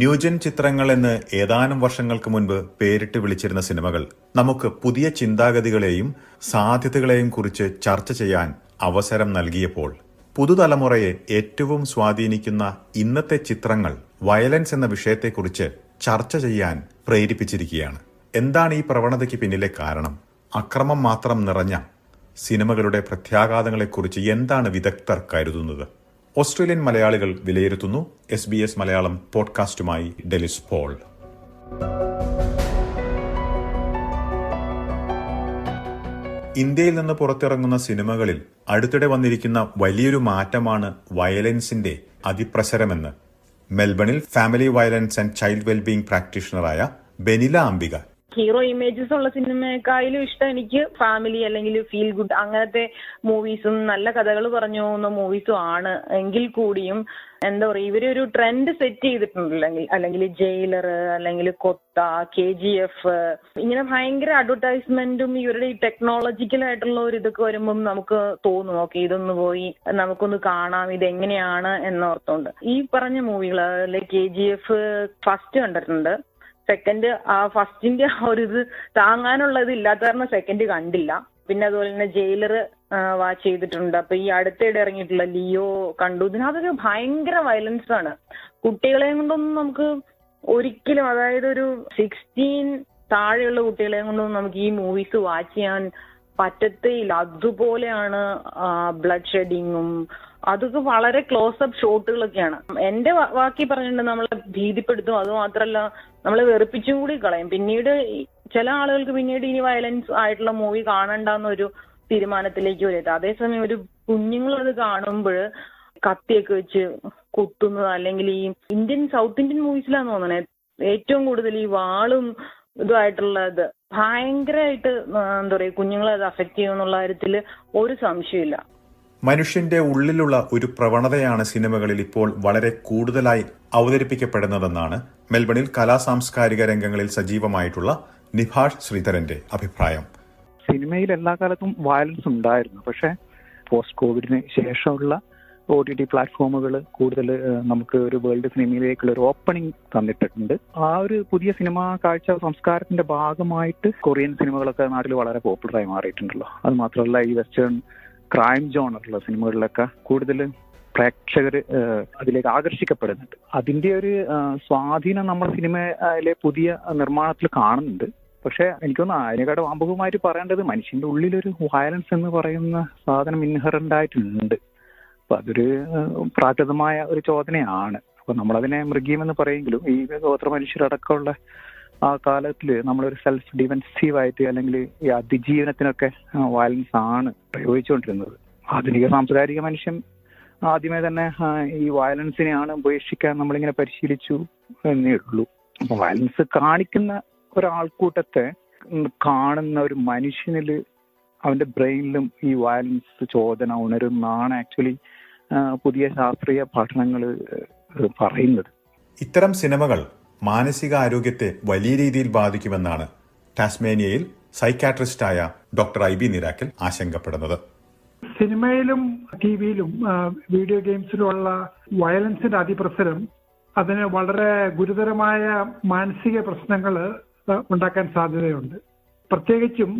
New gen ചിത്രങ്ങൾ എന്ന് ഏതാനും വർഷങ്ങൾക്ക് മുൻപ് പേരിട്ട് വിളിച്ചിരുന്ന സിനിമകൾ നമുക്ക് പുതിയ ചിന്താഗതികളെയും സാധ്യതകളെയും കുറിച്ച് ചർച്ച ചെയ്യാൻ അവസരം നൽകിയപ്പോൾ പുതുതലമുറയെ ഏറ്റവും സ്വാധീനിക്കുന്ന ഇന്നത്തെ ചിത്രങ്ങൾ വയലൻസ് എന്ന വിഷയത്തെക്കുറിച്ച് ചർച്ച ചെയ്യാൻ പ്രേരിപ്പിച്ചിരിക്കുകയാണ്. എന്താണ് ഈ പ്രവണതയ്ക്ക് പിന്നിലെ കാരണം? അക്രമം മാത്രം നിറഞ്ഞ സിനിമകളുടെ പ്രത്യാഘാതങ്ങളെക്കുറിച്ച് എന്താണ് വിദഗ്ധർ കരുതുന്നത്? ഓസ്ട്രേലിയൻ മലയാളികൾ വിലയിരുത്തുന്നു എസ് ബി എസ് മലയാളം പോഡ്കാസ്റ്റുമായി ഡെലിസ് പോൾ. ഇന്ത്യയിൽ നിന്ന് പുറത്തിറങ്ങുന്ന സിനിമകളിൽ അടുത്തിടെ വന്നിരിക്കുന്ന വലിയൊരു മാറ്റമാണ് വയലൻസിന്റെ അതിപ്രസരമെന്ന് മെൽബണിൽ family violence and child wellbeing പ്രാക്ടീഷണറായ Benila Ambika hero images ഉള്ള സിനിമയെക്കാളും ഇഷ്ടം. എനിക്ക് ഫാമിലി അല്ലെങ്കിൽ ഫീൽ ഗുഡ് അങ്ങനത്തെ മൂവീസും നല്ല കഥകൾ പറഞ്ഞു പോകുന്ന മൂവീസും ആണ്. എങ്കിൽ കൂടിയും എന്താ പറയുക ഇവർ ഒരു ട്രെൻഡ് സെറ്റ് ചെയ്തിട്ടുണ്ടല്ലെങ്കിൽ അല്ലെങ്കിൽ ജയിലർ അല്ലെങ്കിൽ കൊത്ത കെ ജി എഫ് ഇങ്ങനെ ഭയങ്കര അഡ്വർടൈസ്മെന്റും ഇവരുടെ ഈ ടെക്നോളജിക്കൽ ആയിട്ടുള്ള ഒരു ഇതൊക്കെ വരുമ്പം നമുക്ക് തോന്നും ഓക്കെ ഇതൊന്ന് പോയി നമുക്കൊന്ന് കാണാം ഇത് എങ്ങനെയാണ് എന്നോർത്തോണ്ട്. ഈ പറഞ്ഞ മൂവികൾ അല്ലെ കെ ജി എഫ് ഫസ്റ്റ് കണ്ടിട്ടുണ്ട്. സെക്കൻഡ് ആ ഫസ്റ്റിന്റെ ആ ഒരു ഇത് താങ്ങാനുള്ള ഇത് ഇല്ലാത്ത കാരണം സെക്കൻഡ് കണ്ടില്ല. പിന്നെ അതുപോലെ തന്നെ ജയിലർ വാച്ച് ചെയ്തിട്ടുണ്ട്. അപ്പൊ ഈ അടുത്തിടെ ഇറങ്ങിയിട്ടുള്ള ലിയോ കണ്ടു. ഇതിനകത്തൊക്കെ ഭയങ്കര വയലൻസ് ആണ്. കുട്ടികളെയും കൊണ്ടൊന്നും നമുക്ക് ഒരിക്കലും അതായത് ഒരു സിക്സ്റ്റീൻ താഴെയുള്ള കുട്ടികളെയും കൊണ്ടൊന്നും നമുക്ക് ഈ മൂവീസ് വാച്ച് ചെയ്യാൻ പറ്റത്തേയില്ല. അതുപോലെയാണ് ബ്ലഡ് ഷെഡിങ്ങും അതൊക്കെ വളരെ ക്ലോസ് അപ്പ് ഷോട്ടുകളൊക്കെയാണ് എന്റെ വാക്കി പറഞ്ഞിട്ടുണ്ട് നമ്മളെ ഭീതിപ്പെടുത്തും അത് മാത്രല്ല നമ്മളെ വെറുപ്പിച്ചും കൂടി കളയും. പിന്നീട് ചില ആളുകൾക്ക് പിന്നീട് ഇനി വയലൻസ് ആയിട്ടുള്ള മൂവി കാണണ്ടെന്നൊരു തീരുമാനത്തിലേക്ക് വരും. അതേസമയം ഒരു കുഞ്ഞുങ്ങളത് കാണുമ്പോൾ കത്തിയൊക്കെ വെച്ച് കുത്തുന്നത് അല്ലെങ്കിൽ ഈ ഇന്ത്യൻ സൗത്ത് ഇന്ത്യൻ മൂവീസിലാന്ന് തോന്നണേ ഏറ്റവും കൂടുതൽ ഈ വാളും ഇതുമായിട്ടുള്ള ഇത് ഭയങ്കരമായിട്ട് എന്താ പറയുക കുഞ്ഞുങ്ങളെ അത് അഫക്റ്റ് ചെയ്യുമെന്നുള്ള കാര്യത്തിൽ ഒരു സംശയമില്ല മനുഷ്യന്റെ ഉള്ളിലുള്ള ഒരു പ്രവണതയാണ് സിനിമകളിൽ ഇപ്പോൾ വളരെ കൂടുതലായി അവതരിപ്പിക്കപ്പെടുന്നതെന്നാണ് മെൽബണിൽ കലാ സാംസ്കാരിക രംഗങ്ങളിൽ സജീവമായിട്ടുള്ള നിഭാഷ് ശ്രീധരന്റെ അഭിപ്രായം. സിനിമയിൽ എല്ലാ കാലത്തും വയലൻസ് ഉണ്ടായിരുന്നു. പക്ഷേ പോസ്റ്റ് കോവിഡിന് ശേഷമുള്ള ഒ ടി ടി പ്ലാറ്റ്ഫോമുകൾ കൂടുതൽ നമുക്ക് ഒരു വേൾഡ് സിനിമയിലേക്കുള്ള ഒരു ഓപ്പണിംഗ് തന്നിട്ടുണ്ട്. ആ ഒരു പുതിയ സിനിമാ കാഴ്ച സംസ്കാരത്തിന്റെ ഭാഗമായിട്ട് കൊറിയൻ സിനിമകളൊക്കെ നാട്ടിൽ വളരെ പോപ്പുലറായി മാറിയിട്ടുണ്ടല്ലോ. അത് മാത്രമല്ല ഈ വെസ്റ്റേൺ ക്രൈം ജോണറുള്ള സിനിമകളിലൊക്കെ കൂടുതൽ പ്രേക്ഷകർ അതിലേക്ക് ആകർഷിക്കപ്പെടുന്നുണ്ട്. അതിന്റെ ഒരു സ്വാധീനം നമ്മുടെ സിനിമയിലെ പുതിയ നിർമ്മാണത്തിൽ കാണുന്നുണ്ട്. പക്ഷെ എനിക്കൊന്ന് അതിനെക്കാട് വാമ്പകമായിട്ട് പറയേണ്ടത് മനുഷ്യന്റെ ഉള്ളിലൊരു വയലൻസ് എന്ന് പറയുന്ന സാധനം ഇൻഹറന്റ് ആയിട്ടുണ്ട്. അപ്പൊ അതൊരു പ്രാകൃതമായ ഒരു ചോദനയാണ്. അപ്പൊ നമ്മളതിനെ മൃഗീയമെന്ന് പറയുമെങ്കിലും ഈ ഗോത്ര മനുഷ്യരടക്കമുള്ള ആ കാലത്തിൽ നമ്മളൊരു സെൽഫ് ഡിഫെൻസീവ് ആയിട്ട് അല്ലെങ്കിൽ ഈ അതിജീവനത്തിനൊക്കെ വയലൻസ് ആണ് പ്രയോഗിച്ചുകൊണ്ടിരുന്നത്. ആധുനിക സാംസ്കാരിക മനുഷ്യൻ ആദ്യമേ തന്നെ ഈ വയലൻസിനെയാണ് ഉപേക്ഷിക്കാൻ നമ്മളിങ്ങനെ പരിശീലിച്ചു എന്നേ ഉള്ളൂ. അപ്പൊ വയലൻസ് കാണിക്കുന്ന ഒരാൾക്കൂട്ടത്തെ കാണുന്ന ഒരു മനുഷ്യനിൽ അവന്റെ ബ്രെയിനിലും ഈ വയലൻസ് ചോദന ഉണരുന്നാണ് ആക്ച്വലി പുതിയ ശാസ്ത്രീയ പഠനങ്ങൾ പറയുന്നത്. ഇത്തരം സിനിമകൾ മാനസിക ആരോഗ്യത്തെ വലിയ രീതിയിൽ ബാധിക്കുമെന്നാണ് ടാസ്മേനിയയിൽ സൈക്കാട്രിസ്റ്റായ ഡോക്ടർ ഐ ബി നിരാക്കൽ ആശങ്കപ്പെടുന്നത്. സിനിമയിലും ടി വിയിലും വീഡിയോ ഗെയിംസിലുമുള്ള വയലൻസിന്റെ അതിപ്രസരം അതിന് വളരെ ഗുരുതരമായ മാനസിക പ്രശ്നങ്ങൾ ഉണ്ടാക്കാൻ സാധ്യതയുണ്ട്. പ്രത്യേകിച്ചും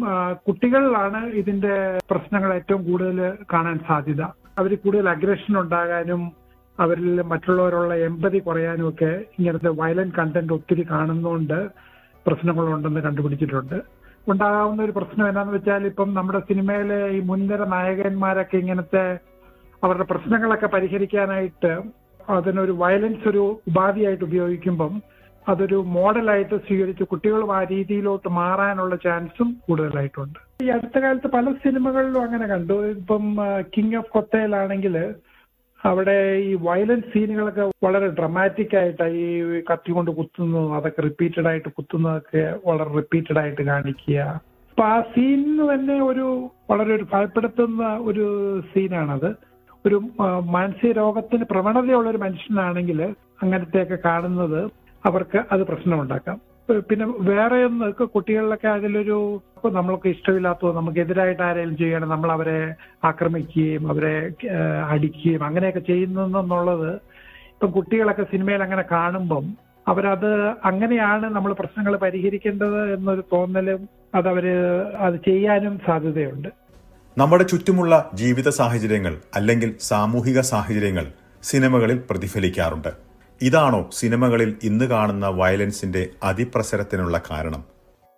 കുട്ടികളിലാണ് ഇതിന്റെ പ്രശ്നങ്ങൾ ഏറ്റവും കൂടുതൽ കാണാൻ സാധ്യത. അവർ കൂടുതൽ അഗ്രഷൻ ഉണ്ടാകാനും അവരിൽ മറ്റുള്ളവരുള്ള എമ്പതി കുറയാനും ഒക്കെ ഇങ്ങനത്തെ വയലന്റ് കണ്ടന്റ് ഒത്തിരി കാണുന്നതുകൊണ്ട് പ്രശ്നങ്ങളുണ്ടെന്ന് കണ്ടുപിടിച്ചിട്ടുണ്ട്. ഉണ്ടാകാവുന്ന ഒരു പ്രശ്നം എന്താണെന്ന് വെച്ചാൽ ഇപ്പം നമ്മുടെ സിനിമയിലെ ഈ മുൻനിര നായകന്മാരൊക്കെ ഇങ്ങനത്തെ അവരുടെ പ്രശ്നങ്ങളൊക്കെ പരിഹരിക്കാനായിട്ട് അതിനൊരു വയലൻസ് ഒരു ഉപാധിയായിട്ട് ഉപയോഗിക്കുമ്പം അതൊരു മോഡലായിട്ട് സ്വീകരിച്ച് കുട്ടികളും ആ രീതിയിലോട്ട് മാറാനുള്ള ചാൻസും കൂടുതലായിട്ടുണ്ട്. ഈ അടുത്ത കാലത്ത് പല സിനിമകളിലും അങ്ങനെ കണ്ടു. ഇപ്പം കിങ് ഓഫ് കൊത്തയിലാണെങ്കിൽ അവിടെ ഈ വയലന്റ് സീനുകളൊക്കെ വളരെ ഡ്രമാറ്റിക് ആയിട്ട് ഈ കത്തി കൊണ്ട് കുത്തുന്നതും അതൊക്കെ റിപ്പീറ്റഡ് ആയിട്ട് കുത്തുന്നതൊക്കെ വളരെ റിപ്പീറ്റഡ് ആയിട്ട് കാണിക്കുക. അപ്പൊ ആ സീനിന് തന്നെ ഒരു വളരെ ഒരു ഭയപ്പെടുത്തുന്ന ഒരു സീനാണത് ഒരു മാനസിക രോഗത്തിന് പ്രവണതയുള്ള ഒരു മനുഷ്യനാണെങ്കിൽ അങ്ങനത്തെയൊക്കെ കാണുന്നത് അവർക്ക് അത് പ്രശ്നമുണ്ടാക്കാം. പിന്നെ വേറെ ഒന്ന് കുട്ടികളിലൊക്കെ അതിലൊരു ഇപ്പൊ നമ്മൾക്ക് ഇഷ്ടമില്ലാത്തതോ നമുക്ക് എതിരായിട്ട് ആരെങ്കിലും ചെയ്യണം നമ്മൾ അവരെ ആക്രമിക്കുകയും അവരെ അടിക്കുകയും അങ്ങനെയൊക്കെ ചെയ്യുന്നെന്നുള്ളത് ഇപ്പം കുട്ടികളൊക്കെ സിനിമയിൽ അങ്ങനെ കാണുമ്പം അവരത് അങ്ങനെയാണ് നമ്മൾ പ്രശ്നങ്ങൾ പരിഹരിക്കേണ്ടത് എന്നൊരു തോന്നലും അതവര് അത് ചെയ്യാനും സാധ്യതയുണ്ട്. നമ്മുടെ ചുറ്റുമുള്ള ജീവിത സാഹചര്യങ്ങൾ അല്ലെങ്കിൽ സാമൂഹിക സാഹചര്യങ്ങൾ സിനിമകളിൽ പ്രതിഫലിക്കാറുണ്ട്. ഇതാണോ സിനിമകളിൽ ഇന്ന് കാണുന്ന വയലൻസിന്റെ അതിപ്രസരത്തിനുള്ള കാരണം?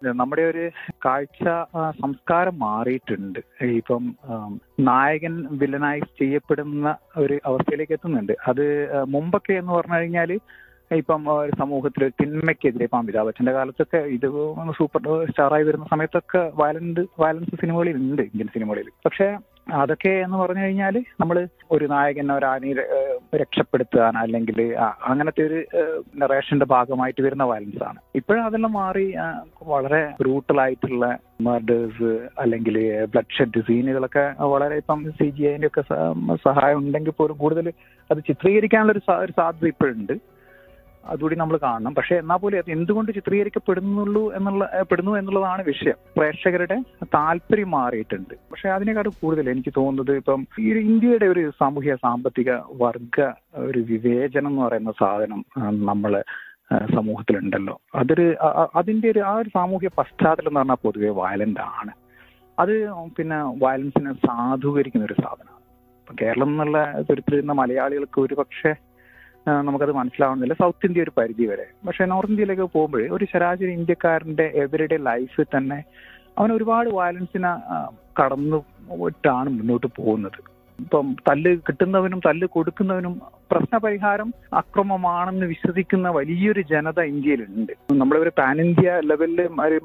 നമ്മുടെ ഒരു കാഴ്ച സംസ്കാരം മാറിയിട്ടുണ്ട്. ഇപ്പം നായകൻ വില്ലനായി ചെയ്യപ്പെടുന്ന ഒരു അവസ്ഥയിലേക്ക് എത്തുന്നുണ്ട്. അത് മുമ്പൊക്കെ എന്ന് പറഞ്ഞു കഴിഞ്ഞാൽ ഇപ്പം ഒരു സമൂഹത്തിൽ തിന്മയ്ക്കെതിരെ ഇപ്പം അമിതാഭ് ബച്ചന്റെ കാലത്തൊക്കെ ഇത് സൂപ്പർ സ്റ്റാറായി വരുന്ന സമയത്തൊക്കെ വയലന്റ് വയലൻസ് സിനിമകളിൽ ഉണ്ട് ഇന്ത്യൻ സിനിമകളിൽ പക്ഷെ അതൊക്കെ എന്ന് പറഞ്ഞു കഴിഞ്ഞാൽ നമ്മൾ ഒരു നായകനെ ഒരു ആനയെ രക്ഷപ്പെടുത്താൻ അല്ലെങ്കിൽ അങ്ങനത്തെ ഒരു നറേഷന്റെ ഭാഗമായിട്ട് വരുന്ന വയലൻസ് ആണ്. ഇപ്പോഴും അതെല്ലാം മാറി വളരെ ബ്രൂട്ടൽ ആയിട്ടുള്ള മർഡേഴ്സ് അല്ലെങ്കിൽ ബ്ലഡ് ഷെഡ് സീനുകളൊക്കെ വളരെ ഇപ്പം സി ജി ഐന്റെ ഒക്കെ സഹായം ഉണ്ടെങ്കിൽ പോലും കൂടുതൽ അത് ചിത്രീകരിക്കാനുള്ള ഒരു സാധ്യത ഇപ്പോഴുണ്ട്. അതുകൂടി നമ്മൾ കാണണം. പക്ഷെ എന്നാൽ പോലും അത് എന്തുകൊണ്ട് ചിത്രീകരിക്കപ്പെടുന്നുള്ളൂ എന്നുള്ള പെടുന്നു എന്നുള്ളതാണ് വിഷയം. പ്രേക്ഷകരുടെ താല്പര്യം മാറിയിട്ടുണ്ട്. പക്ഷെ അതിനേക്കാൾ കൂടുതൽ എനിക്ക് തോന്നുന്നത് ഇപ്പം ഈ ഒരു ഇന്ത്യയുടെ ഒരു സാമൂഹ്യ സാമ്പത്തിക വർഗ ഒരു വിവേചനം എന്ന് പറയുന്ന സാധനം നമ്മൾ സമൂഹത്തിലുണ്ടല്ലോ. അതൊരു അതിന്റെ ഒരു ആ ഒരു സാമൂഹ്യ പശ്ചാത്തലം എന്ന് പറഞ്ഞാൽ പൊതുവെ വയലന്റ് ആണ്. അത് പിന്നെ വയലൻസിനെ സാധൂകരിക്കുന്ന ഒരു സാധനമാണ്. കേരളം എന്നുള്ള തുരുത്തിലിരുന്ന മലയാളികൾക്ക് ഒരു പക്ഷേ നമുക്കത് മനസ്സിലാവുന്നില്ല. സൗത്ത് ഇന്ത്യ ഒരു പരിധി വരെ. പക്ഷെ നോർത്ത് ഇന്ത്യയിലേക്ക് പോകുമ്പോൾ ഒരു ശരാശരി ഇന്ത്യക്കാരന്റെ എവരിഡേ ലൈഫിൽ തന്നെ അവൻ ഒരുപാട് വയലൻസിനെ ആ, കടന്നു പോയിട്ടാണ് മുന്നോട്ട് പോകുന്നത്. ഇപ്പം തല്ല് കിട്ടുന്നവനും തല്ല് കൊടുക്കുന്നവനും പ്രശ്നപരിഹാരം അക്രമമാണെന്ന് വിശ്വസിക്കുന്ന വലിയൊരു ജനത ഇന്ത്യയിലുണ്ട്. നമ്മുടെ ഒരു പാൻ ഇന്ത്യ ലെവലിൽ ഒരു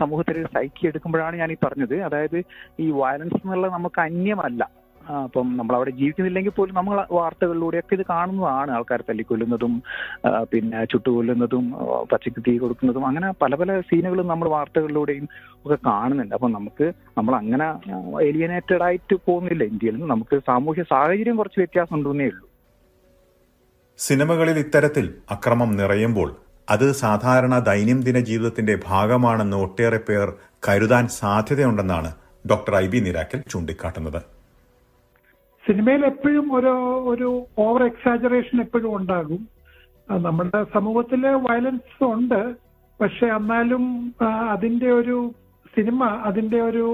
സമൂഹത്തിൽ സൈക്കി എടുക്കുമ്പോഴാണ് ഞാൻ ഈ പറഞ്ഞത്. അതായത് ഈ വയലൻസ് എന്നുള്ളത് നമുക്ക് അന്യമല്ല. അപ്പം നമ്മൾ അവിടെ ജീവിക്കുന്നില്ലെങ്കിൽ പോലും നമ്മൾ വാർത്തകളിലൂടെയൊക്കെ ഇത് കാണുന്നതാണ്. ആൾക്കാർ തല്ലിക്കൊല്ലുന്നതും പിന്നെ ചുട്ടുകൊല്ലുന്നതും പച്ചക്ക് തീ കൊടുക്കുന്നതും അങ്ങനെ പല പല സീനുകളും നമ്മൾ വാർത്തകളിലൂടെയും ഒക്കെ കാണുന്നുണ്ട്. അപ്പം നമുക്ക് നമ്മൾ അങ്ങനെ ഏലിയനേറ്റഡ് ആയിട്ട് പോകുന്നില്ല ഇന്ത്യയിൽ നിന്ന്. നമുക്ക് സാമൂഹ്യ സാഹചര്യം കുറച്ച് വ്യത്യാസം ഉണ്ടെന്നേ ഉള്ളൂ. സിനിമകളിൽ ഇത്തരത്തിൽ അക്രമം നിറയുമ്പോൾ അത് സാധാരണ ദൈനംദിന ജീവിതത്തിന്റെ ഭാഗമാണെന്ന് ഒട്ടേറെ പേർ കരുതാൻ സാധ്യതയുണ്ടെന്നാണ് ഡോക്ടർ ഐ ബി നിരാക്കൽ ചൂണ്ടിക്കാട്ടുന്നത്. സിനിമയിൽ എപ്പോഴും ഒരു ഒരു ഓവർ എക്സാജറേഷൻ എപ്പോഴും ഉണ്ടാകും. നമ്മുടെ സമൂഹത്തിലെ വയലൻസ് ഉണ്ട്. പക്ഷെ എന്നാലും അതിന്റെ ഒരു സിനിമ അതിന്റെ ഒരു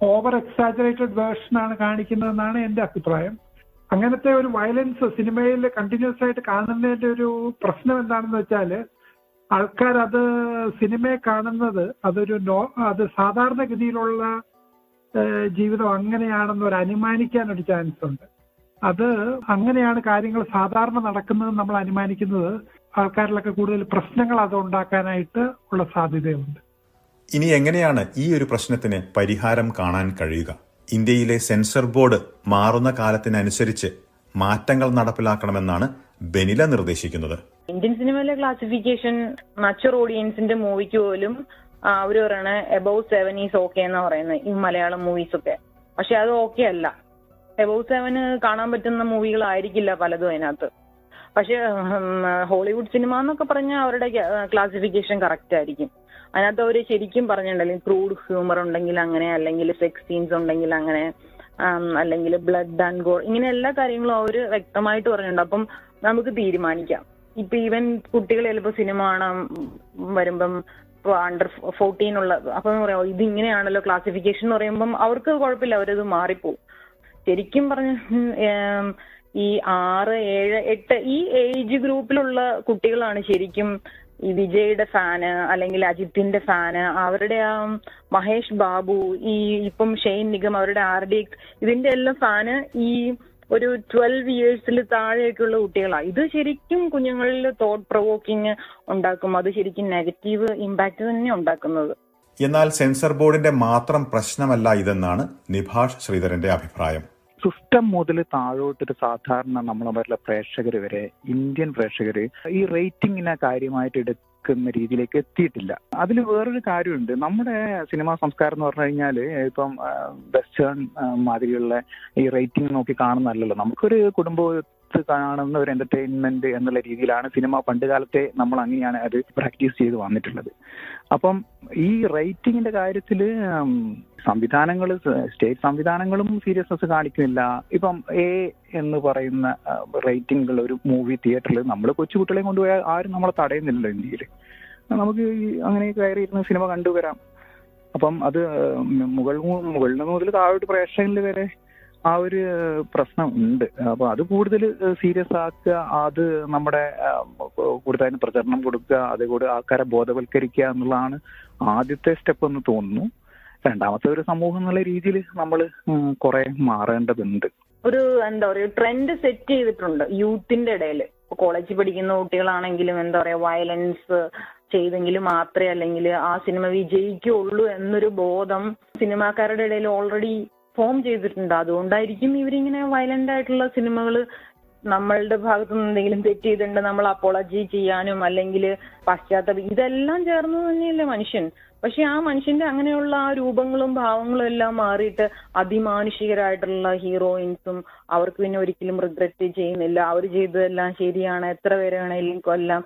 ഓവർ എക്സാജറേറ്റഡ് വേർഷൻ വേർഷനാണ് കാണിക്കുന്നതെന്നാണ് എന്റെ അഭിപ്രായം. അങ്ങനത്തെ ഒരു വയലൻസ് സിനിമയിൽ കണ്ടിന്യൂസ് ആയിട്ട് കാണുന്നതിന്റെ ഒരു പ്രശ്നം എന്താണെന്ന് വെച്ചാൽ ആൾക്കാർ അത് സിനിമയെ കാണുന്നത് അതൊരു നോ അത് സാധാരണഗതിയിലുള്ള ജീവിതം അങ്ങനെയാണെന്ന് ഒരു അനുമാനിക്കാൻ ഒരു ചാൻസ് ഉണ്ട്. അത് അങ്ങനെയാണ് കാര്യങ്ങൾ സാധാരണ നടക്കുന്നത് നമ്മൾ അനുമാനിക്കുന്നത്. ആൾക്കാരിലൊക്കെ കൂടുതൽ പ്രശ്നങ്ങൾ അത് ഉണ്ടാക്കാനായിട്ട് ഉള്ള സാധ്യതയുണ്ട്. ഇനി എങ്ങനെയാണ് ഈ ഒരു പ്രശ്നത്തിന് പരിഹാരം കാണാൻ കഴിയുക? ഇന്ത്യയിലെ സെൻസർ ബോർഡ് മാറുന്ന കാലത്തിനനുസരിച്ച് മാറ്റങ്ങൾ നടപ്പിലാക്കണമെന്നാണ് ബെനില നിർദ്ദേശിക്കുന്നത്. ഇന്ത്യൻ സിനിമയിലെ ക്ലാസിഫിക്കേഷൻ മച്ചർ ഓഡിയൻസിന്റെ മൂവിക്ക് പോലും അവർ പറയണ എബവ് സെവൻ ഈസ് ഓക്കെ എന്ന് പറയുന്നത് ഈ മലയാളം മൂവീസ് ഒക്കെ. പക്ഷെ അത് ഓക്കെ അല്ല. എബവ് സെവന് കാണാൻ പറ്റുന്ന മൂവികളായിരിക്കില്ല പലതും അതിനകത്ത്. പക്ഷെ ഹോളിവുഡ് സിനിമ എന്നൊക്കെ പറഞ്ഞാൽ അവരുടെ ക്ലാസിഫിക്കേഷൻ കറക്റ്റ് ആയിരിക്കും. അതിനകത്ത് അവർ ശരിക്കും പറഞ്ഞിട്ടുണ്ടല്ലോ ക്രൂഡ് ഹ്യൂമർ ഉണ്ടെങ്കിൽ അങ്ങനെ അല്ലെങ്കിൽ സെക്സ് സീൻസ് ഉണ്ടെങ്കിൽ അങ്ങനെ അല്ലെങ്കിൽ ബ്ലഡ് ആൻഡ് ഗോൾ ഇങ്ങനെ എല്ലാ കാര്യങ്ങളും അവർ വ്യക്തമായിട്ട് പറഞ്ഞിട്ടുണ്ട്. അപ്പം നമുക്ക് തീരുമാനിക്കാം. ഇപ്പൊ ഈവൻ കുട്ടികൾ ചിലപ്പോ സിനിമ കാണാൻ വരുമ്പം അണ്ടർ ഫോർട്ടീൻ ഉള്ള അപ്പൊ പറയാം ഇത് ഇങ്ങനെയാണല്ലോ ക്ലാസിഫിക്കേഷൻ എന്ന് പറയുമ്പം അവർക്ക് കുഴപ്പമില്ല അവരത് മാറിപ്പോവും. ശരിക്കും പറഞ്ഞ ഈ ആറ് ഏഴ് എട്ട് ഈ ഏജ് ഗ്രൂപ്പിലുള്ള കുട്ടികളാണ് ശരിക്കും ഈ വിജയുടെ ഫാന് അല്ലെങ്കിൽ അജിത്തിന്റെ ഫാന് അവരുടെ ആ മഹേഷ് ബാബു ഈ ഇപ്പം ഷെയ്ൻ നിഗം അവരുടെ ആർ ഡി ഇതിന്റെ എല്ലാം ഫാന് ഈ ഒരു ട്വൽവ് ഇയേഴ്സിൽ താഴെയൊക്കെയുള്ള കുട്ടികളാണ് ഇത് ശരിക്കും കുഞ്ഞുങ്ങളിൽ തോട്ട് പ്രൊവോക്കിങ് ഉണ്ടാക്കും. അത് ശരിക്കും നെഗറ്റീവ് ഇമ്പാക്ട് തന്നെ ഉണ്ടാക്കുന്നത്. എന്നാൽ സെൻസർ ബോർഡിന്റെ മാത്രം പ്രശ്നമല്ല ഇതെന്നാണ് നിഭാഷ് ശ്രീധരന്റെ അഭിപ്രായം. സിസ്റ്റം മുതൽ താഴോട്ടൊരു സാധാരണ നമ്മളെ വരെ പ്രേക്ഷകർ വരെ ഇന്ത്യൻ പ്രേക്ഷകർ ഈ റേറ്റിംഗിനെ കാര്യമായിട്ട് എടുക്കുന്ന രീതിയിലേക്ക് എത്തിയിട്ടില്ല. അതിൽ വേറൊരു കാര്യമുണ്ട്. നമ്മുടെ സിനിമാ സംസ്കാരം എന്ന് പറഞ്ഞു കഴിഞ്ഞാൽ ഇപ്പം വെസ്റ്റേൺ മാതിരിയുള്ള ഈ റേറ്റിംഗ് നോക്കി കാണുന്നതല്ലല്ലോ. നമുക്കൊരു കുടുംബത്ത് കാണുന്ന ഒരു എന്റർടൈൻമെന്റ് എന്നുള്ള രീതിയിലാണ് സിനിമ പണ്ട് കാലത്തെ നമ്മൾ അങ്ങനെയാണ് അത് പ്രാക്ടീസ് ചെയ്ത് വന്നിട്ടുള്ളത്. അപ്പം ഈ റേറ്റിംഗിന്റെ കാര്യത്തിൽ സംവിധാനങ്ങൾ സ്റ്റേറ്റ് സംവിധാനങ്ങളും സീരിയസ്നെസ് കാണിക്കുന്നില്ല. ഇപ്പം എ എന്ന് പറയുന്ന റേറ്റിംഗുള്ള ഒരു മൂവി തിയേറ്ററിൽ നമ്മൾ കൊച്ചുകുട്ടികളെയും കൊണ്ടുപോയാൽ ആരും നമ്മളെ തടയുന്നില്ലല്ലോ ഇന്ത്യയിൽ നമുക്ക് അങ്ങനെ കയറി കയറിയിരുന്ന സിനിമ കണ്ടുവരാം. അപ്പം അത് മുകൾ മുകളിൽ മുതൽ താഴോട്ട് പ്രേക്ഷകരിൽ വരെ ആ ഒരു പ്രശ്നം ഉണ്ട്. അപ്പൊ അത് കൂടുതൽ സീരിയസ് ആക്കുക അത് നമ്മുടെ കൂടുതൽ അതിന് പ്രചരണം കൊടുക്കുക അതുകൂടെ ആൾക്കാരെ ബോധവൽക്കരിക്കുക എന്നുള്ളതാണ് ആദ്യത്തെ സ്റ്റെപ്പ് എന്ന് തോന്നുന്നു. രണ്ടാമത്തെ ഒരു സമൂഹം എന്നുള്ള രീതിയിൽ നമ്മൾ കുറെ മാറേണ്ടതുണ്ട്. ഒരു എന്താ പറയുക ട്രെൻഡ് സെറ്റ് ചെയ്തിട്ടുണ്ട് യൂത്തിന്റെ ഇടയിൽ കോളേജിൽ പഠിക്കുന്ന കുട്ടികളാണെങ്കിലും എന്താ പറയാ വയലൻസ് ചെയ്തെങ്കിൽ മാത്രമേ അല്ലെങ്കിൽ ആ സിനിമ വിജയിക്കുള്ളൂ എന്നൊരു ബോധം സിനിമാക്കാരുടെ ഇടയിൽ ഓൾറെഡി ഫോം ചെയ്തിട്ടുണ്ട്. അതുകൊണ്ടായിരിക്കും ഇവരിങ്ങനെ വയലന്റ് ആയിട്ടുള്ള സിനിമകൾ നമ്മളുടെ ഭാഗത്തു നിന്ന് എന്തെങ്കിലും തെറ്റ് ചെയ്തിട്ടുണ്ട് നമ്മൾ അപ്പോളജി ചെയ്യാനും അല്ലെങ്കിൽ പശ്ചാത്തലം ഇതെല്ലാം ചേർന്ന് തന്നെയല്ലേ മനുഷ്യൻ. പക്ഷെ ആ മനുഷ്യന്റെ അങ്ങനെയുള്ള ആ രൂപങ്ങളും ഭാവങ്ങളും എല്ലാം മാറിയിട്ട് അതിമാനുഷികരായിട്ടുള്ള ഹീറോയിൻസും അവർക്ക് പിന്നെ ഒരിക്കലും റിഗ്രറ്റ് ചെയ്യുന്നില്ല. അവർ ചെയ്തതെല്ലാം ശരിയാണ്. എത്ര പേരെ വേണേലും കൊല്ലാം.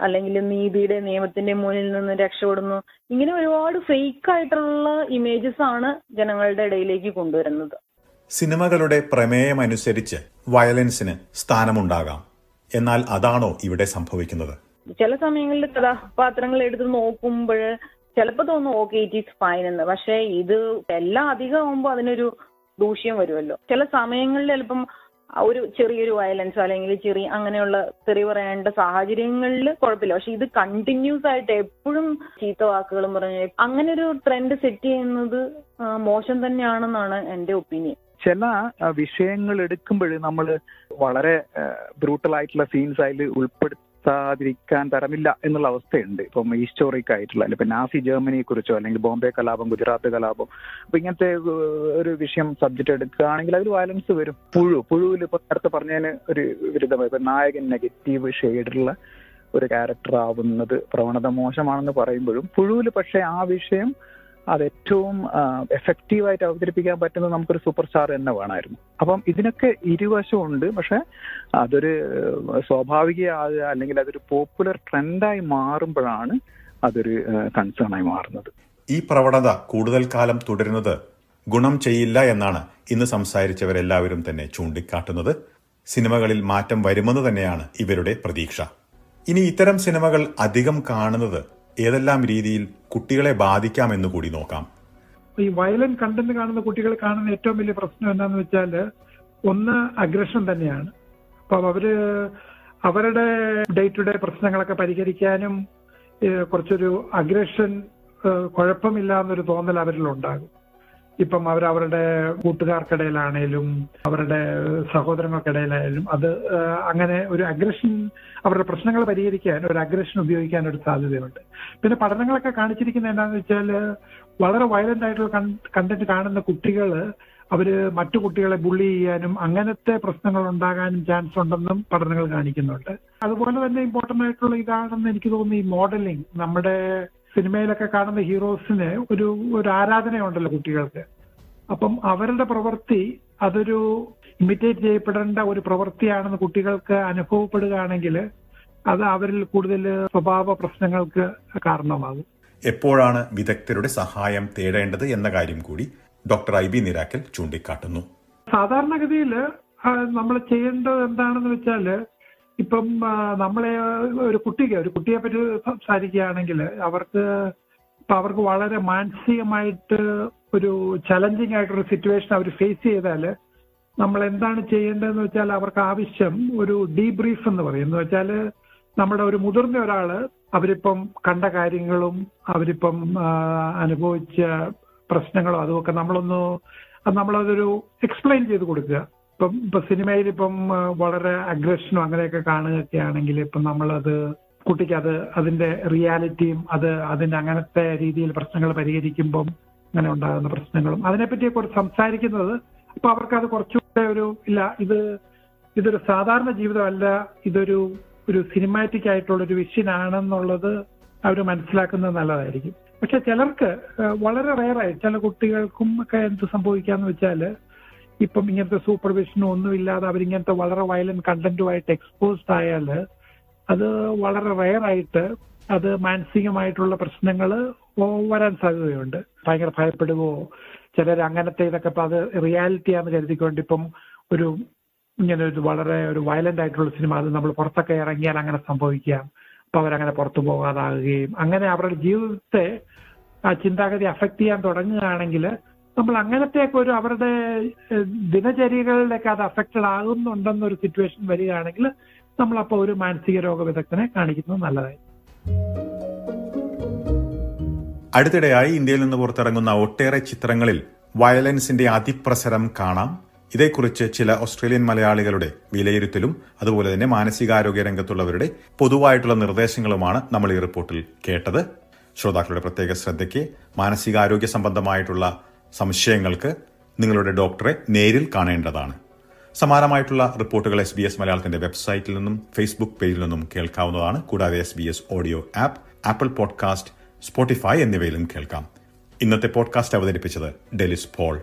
അല്ലെങ്കിൽ നീതിയുടെ നിയമത്തിന്റെ മുന്നിൽ നിന്ന് രക്ഷപ്പെടുന്നു. ഇങ്ങനെ ഒരുപാട് ഫേക്ക് ആയിട്ടുള്ള ഇമേജസ് ആണ് ജനങ്ങളുടെ ഇടയിലേക്ക് കൊണ്ടുവരുന്നത്. സിനിമകളുടെ പ്രമേയം അനുസരിച്ച് വയലൻസിന് സ്ഥാനമുണ്ടാകാം. എന്നാൽ അതാണോ ഇവിടെ സംഭവിക്കുന്നത്? ചില സമയങ്ങളിൽ കഥാപാത്രങ്ങൾ എടുത്ത് നോക്കുമ്പോൾ ചിലപ്പോൾ തോന്നും ഓക്കെ ഇറ്റ് ഈസ് ഫൈൻ എന്ന്. പക്ഷേ ഇത് എല്ലാം അധികം ആകുമ്പോൾ അതിനൊരു ദൂഷ്യം വരുമല്ലോ. ചില സമയങ്ങളിൽ ചിലപ്പം ഒരു ചെറിയൊരു വയലൻസ് അല്ലെങ്കിൽ ചെറിയ അങ്ങനെയുള്ള തെറി പറയേണ്ട സാഹചര്യങ്ങളിൽ കുഴപ്പമില്ല. പക്ഷെ ഇത് കണ്ടിന്യൂസ് ആയിട്ട് എപ്പോഴും ചീത്ത വാക്കുകളും പറഞ്ഞ് അങ്ങനെ ഒരു ട്രെൻഡ് സെറ്റ് ചെയ്യുന്നത് മോശം തന്നെയാണെന്നാണ് എന്റെ ഒപ്പീനിയൻ ചില വിഷയങ്ങൾ എടുക്കുമ്പോൾ നമ്മൾ വളരെ ബ്രൂട്ടൽ ആയിട്ടുള്ള സീൻസ് അതിൽ ഉൾപ്പെടുത്താതിരിക്കാൻ തരമില്ല എന്നുള്ള അവസ്ഥയുണ്ട്. ഇപ്പം ഹിസ്റ്റോറിക് ആയിട്ടുള്ള ഇപ്പൊ നാസി ജർമ്മനിയെ കുറിച്ചോ അല്ലെങ്കിൽ ബോംബെ കലാപം ഗുജറാത്ത് കലാപം അപ്പൊ ഇങ്ങനത്തെ ഒരു വിഷയം സബ്ജക്ട് എടുക്കുകയാണെങ്കിൽ അതിൽ വയലൻസ് വരും. പുഴു പുഴുവിൽ ഇപ്പൊ നേരത്തെ പറഞ്ഞതിന് ഒരു വിരുദ്ധമായി. ഇപ്പൊ നായകൻ നെഗറ്റീവ് ഷെയ്ഡുള്ള ഒരു ക്യാരക്ടർ ആവുന്നത് പ്രവണത മോശമാണെന്ന് പറയുമ്പോഴും പുഴുവിൽ പക്ഷേ ആ വിഷയം അത് ഏറ്റവും എഫക്റ്റീവായിട്ട് അവതരിപ്പിക്കാൻ പറ്റുന്നത് നമുക്കൊരു സൂപ്പർ സ്റ്റാർ തന്നെ വേണമായിരുന്നു. അപ്പം ഇതിനൊക്കെ ഇരുവശമുണ്ട്. പക്ഷെ അതൊരു സ്വാഭാവിക അല്ലെങ്കിൽ അതൊരു പോപ്പുലർ ട്രെൻഡായി മാറുമ്പോഴാണ് അതൊരു കൺസേണായി മാറുന്നത്. ഈ പ്രവണത കൂടുതൽ കാലം തുടരുന്നത് ഗുണം ചെയ്യില്ല എന്നാണ് ഇന്ന് സംസാരിച്ചവരെല്ലാവരും തന്നെ ചൂണ്ടിക്കാട്ടുന്നത്. സിനിമകളിൽ മാറ്റം വരുമെന്ന് തന്നെയാണ് ഇവരുടെ പ്രതീക്ഷ. ഇനി ഇത്തരം സിനിമകൾ അധികം കാണുന്നത് ഏതെല്ലാം രീതിയിൽ കുട്ടികളെ ബാധിക്കാമെന്ന് കൂടി നോക്കാം. ഈ വയലന്റ് കണ്ടന്റ് കാണുന്ന കുട്ടികൾ കാണുന്ന ഏറ്റവും വലിയ പ്രശ്നം എന്താന്ന് വെച്ചാൽ ഒന്ന് അഗ്രഷൻ തന്നെയാണ്. അപ്പം അവർ അവരുടെ ഡേ ടു ഡേ പ്രശ്നങ്ങളൊക്കെ പരിഹരിക്കാനും കുറച്ചൊരു അഗ്രഷൻ കുഴപ്പമില്ല എന്നൊരു തോന്നൽ അവരിലുണ്ടാകും. ഇപ്പം അവർ അവരുടെ കൂട്ടുകാർക്കിടയിലാണേലും അവരുടെ സഹോദരങ്ങൾക്കിടയിലായാലും അത് അങ്ങനെ ഒരു അഗ്രഷൻ അവരുടെ പ്രശ്നങ്ങൾ പരിഹരിക്കാൻ ഒരു അഗ്രഷൻ ഉപയോഗിക്കാൻ ഒരു സാധ്യതയുണ്ട്. പിന്നെ പഠനങ്ങളൊക്കെ കാണിച്ചിരിക്കുന്നത് എന്താണെന്ന് വെച്ചാൽ വളരെ വയലന്റ് ആയിട്ടുള്ള കണ്ടന്റ് കാണുന്ന കുട്ടികൾ അവർ മറ്റു കുട്ടികളെ ബുള്ളി ചെയ്യാനും അങ്ങനത്തെ പ്രശ്നങ്ങൾ ഉണ്ടാകാനും ചാൻസ് ഉണ്ടെന്നും പഠനങ്ങൾ കാണിക്കുന്നുണ്ട്. അതുപോലെ തന്നെ ഇമ്പോർട്ടന്റ് ആയിട്ടുള്ള ഇതാണെന്ന് എനിക്ക് തോന്നുന്നു ഈ മോഡലിംഗ് നമ്മുടെ സിനിമയിലൊക്കെ കാണുന്ന ഹീറോസിന് ഒരു ഒരു ആരാധനയുണ്ടല്ലോ കുട്ടികൾക്ക്. അപ്പം അവരുടെ പ്രവൃത്തി അതൊരു ഇമിറ്റേറ്റ് ചെയ്യപ്പെടേണ്ട ഒരു പ്രവൃത്തിയാണെന്ന് കുട്ടികൾക്ക് അനുഭവപ്പെടുകയാണെങ്കിൽ അത് അവരിൽ കൂടുതൽ സ്വഭാവ പ്രശ്നങ്ങൾക്ക് കാരണമാകും. എപ്പോഴാണ് വിദഗ്ധരുടെ സഹായം തേടേണ്ടത് എന്ന കാര്യം കൂടി ഡോക്ടർ ഐ ബി നിരാക്കൽ ചൂണ്ടിക്കാട്ടുന്നു. സാധാരണഗതിയിൽ നമ്മൾ ചെയ്യേണ്ടത് എന്താണെന്ന് വെച്ചാൽ ഇപ്പം നമ്മളെ ഒരു കുട്ടിക്ക് ഒരു കുട്ടിയെ പറ്റി സംസാരിക്കുകയാണെങ്കിൽ അവർക്ക് ഇപ്പൊ അവർക്ക് വളരെ മാനസികമായിട്ട് ഒരു ചലഞ്ചിങ് ആയിട്ടൊരു സിറ്റുവേഷൻ അവർ ഫേസ് ചെയ്താൽ നമ്മൾ എന്താണ് ചെയ്യേണ്ടതെന്ന് വെച്ചാൽ അവർക്ക് ആവശ്യം ഒരു ഡീബ്രീഫ് എന്ന് പറയും. എന്ന് വെച്ചാൽ നമ്മുടെ ഒരു മുതിർന്ന ഒരാൾ അവരിപ്പം കണ്ട കാര്യങ്ങളും അവരിപ്പം അനുഭവിച്ച പ്രശ്നങ്ങളും അതുമൊക്കെ നമ്മളൊന്ന് നമ്മളതൊരു എക്സ്പ്ലെയിൻ ചെയ്ത് കൊടുക്കുക. ഇപ്പം ഇപ്പൊ സിനിമയിൽ ഇപ്പം വളരെ അഗ്രഷനും അങ്ങനെയൊക്കെ കാണുകയൊക്കെ ആണെങ്കിൽ ഇപ്പം നമ്മളത് കുട്ടിക്ക് അത് അതിന്റെ റിയാലിറ്റിയും അത് അതിന്റെ അങ്ങനത്തെ രീതിയിൽ പ്രശ്നങ്ങൾ പരിഹരിക്കുമ്പം അങ്ങനെ ഉണ്ടാകുന്ന പ്രശ്നങ്ങളും അതിനെപ്പറ്റി കുറച്ച് സംസാരിക്കുന്നത് അപ്പൊ അവർക്ക് അത് കുറച്ചുകൂടെ ഒരു ഇല്ല ഇത് ഇതൊരു സാധാരണ ജീവിതമല്ല ഇതൊരു ഒരു സിനിമാറ്റിക് ആയിട്ടുള്ള ഒരു വിഷയനാണെന്നുള്ളത് അവർ മനസ്സിലാക്കുന്നത് നല്ലതായിരിക്കും. പക്ഷെ ചിലർക്ക് വളരെ റയറായി ചില കുട്ടികൾക്കും ഒക്കെ എന്ത് സംഭവിക്കാന്ന് വെച്ചാൽ ഇപ്പം ഇങ്ങനത്തെ സൂപ്പർവിഷനും ഒന്നും ഇല്ലാതെ അവരിങ്ങനത്തെ വളരെ വയലന്റ് കണ്ടന്റുമായിട്ട് എക്സ്പോസ്ഡ് ആയാൽ അത് വളരെ റയറായിട്ട് അത് മാനസികമായിട്ടുള്ള പ്രശ്നങ്ങൾ വരാൻ സാധ്യതയുണ്ട്. ഭയങ്കര ഭയപ്പെടുകയോ ചിലർ അങ്ങനത്തെ ഇതൊക്കെ ഇപ്പം അത് റിയാലിറ്റിയാണെന്ന് കരുതിക്കൊണ്ട് ഇപ്പം ഒരു ഇങ്ങനെ ഒരു വളരെ ഒരു വയലന്റ് ആയിട്ടുള്ള സിനിമ അത് നമ്മൾ പുറത്തൊക്കെ ഇറങ്ങിയാൽ അങ്ങനെ സംഭവിക്കാം. അപ്പൊ അവരങ്ങനെ പുറത്തു പോകാതാകുകയും അങ്ങനെ അവരുടെ ജീവിതത്തെ ആ ചിന്താഗതി അഫക്റ്റ് ചെയ്യാൻ തുടങ്ങുകയാണെങ്കിൽ നമ്മൾ അങ്ങനത്തെയൊക്കെ ഒരു അവരുടെ ദിനചര്യകളിലൊക്കെ അത് അഫക്റ്റഡ് ആകുന്നുണ്ടെന്നൊരു സിറ്റുവേഷൻ വരികയാണെങ്കിൽ നമ്മളപ്പോൾ ഒരു മാനസിക രോഗ വിദഗ്ധനെ കാണിക്കുന്നത് നല്ലതായി അടുത്തിടെയായി ഇന്ത്യയിൽ നിന്ന് പുറത്തിറങ്ങുന്ന ഒട്ടേറെ ചിത്രങ്ങളിൽ വയലൻസിന്റെ അതിപ്രസരം കാണാം. ഇതേക്കുറിച്ച് ചില ഓസ്ട്രേലിയൻ മലയാളികളുടെ വിലയിരുത്തലും അതുപോലെ തന്നെ മാനസികാരോഗ്യ രംഗത്തുള്ളവരുടെ പൊതുവായിട്ടുള്ള നിർദ്ദേശങ്ങളുമാണ് നമ്മൾ ഈ റിപ്പോർട്ടിൽ കേട്ടത്. ശ്രോതാക്കളുടെ പ്രത്യേക ശ്രദ്ധയ്ക്ക് മാനസികാരോഗ്യ സംബന്ധമായിട്ടുള്ള സംശയങ്ങൾക്ക് നിങ്ങളുടെ ഡോക്ടറെ നേരിൽ കാണേണ്ടതാണ്. സമാനമായിട്ടുള്ള റിപ്പോർട്ടുകൾ എസ് ബി എസ് മലയാളത്തിന്റെ വെബ്സൈറ്റിൽ നിന്നും ഫേസ്ബുക്ക് പേജിൽ നിന്നും കേൾക്കാവുന്നതാണ്. കൂടാതെ S B S audio app Apple podcast Spotify എന്നിവയിലും കേൾക്കാം. ഇന്നത്തെ പോഡ്കാസ്റ്റ് അവതരിപ്പിച്ചത് ഡെലിസ് പോൾ.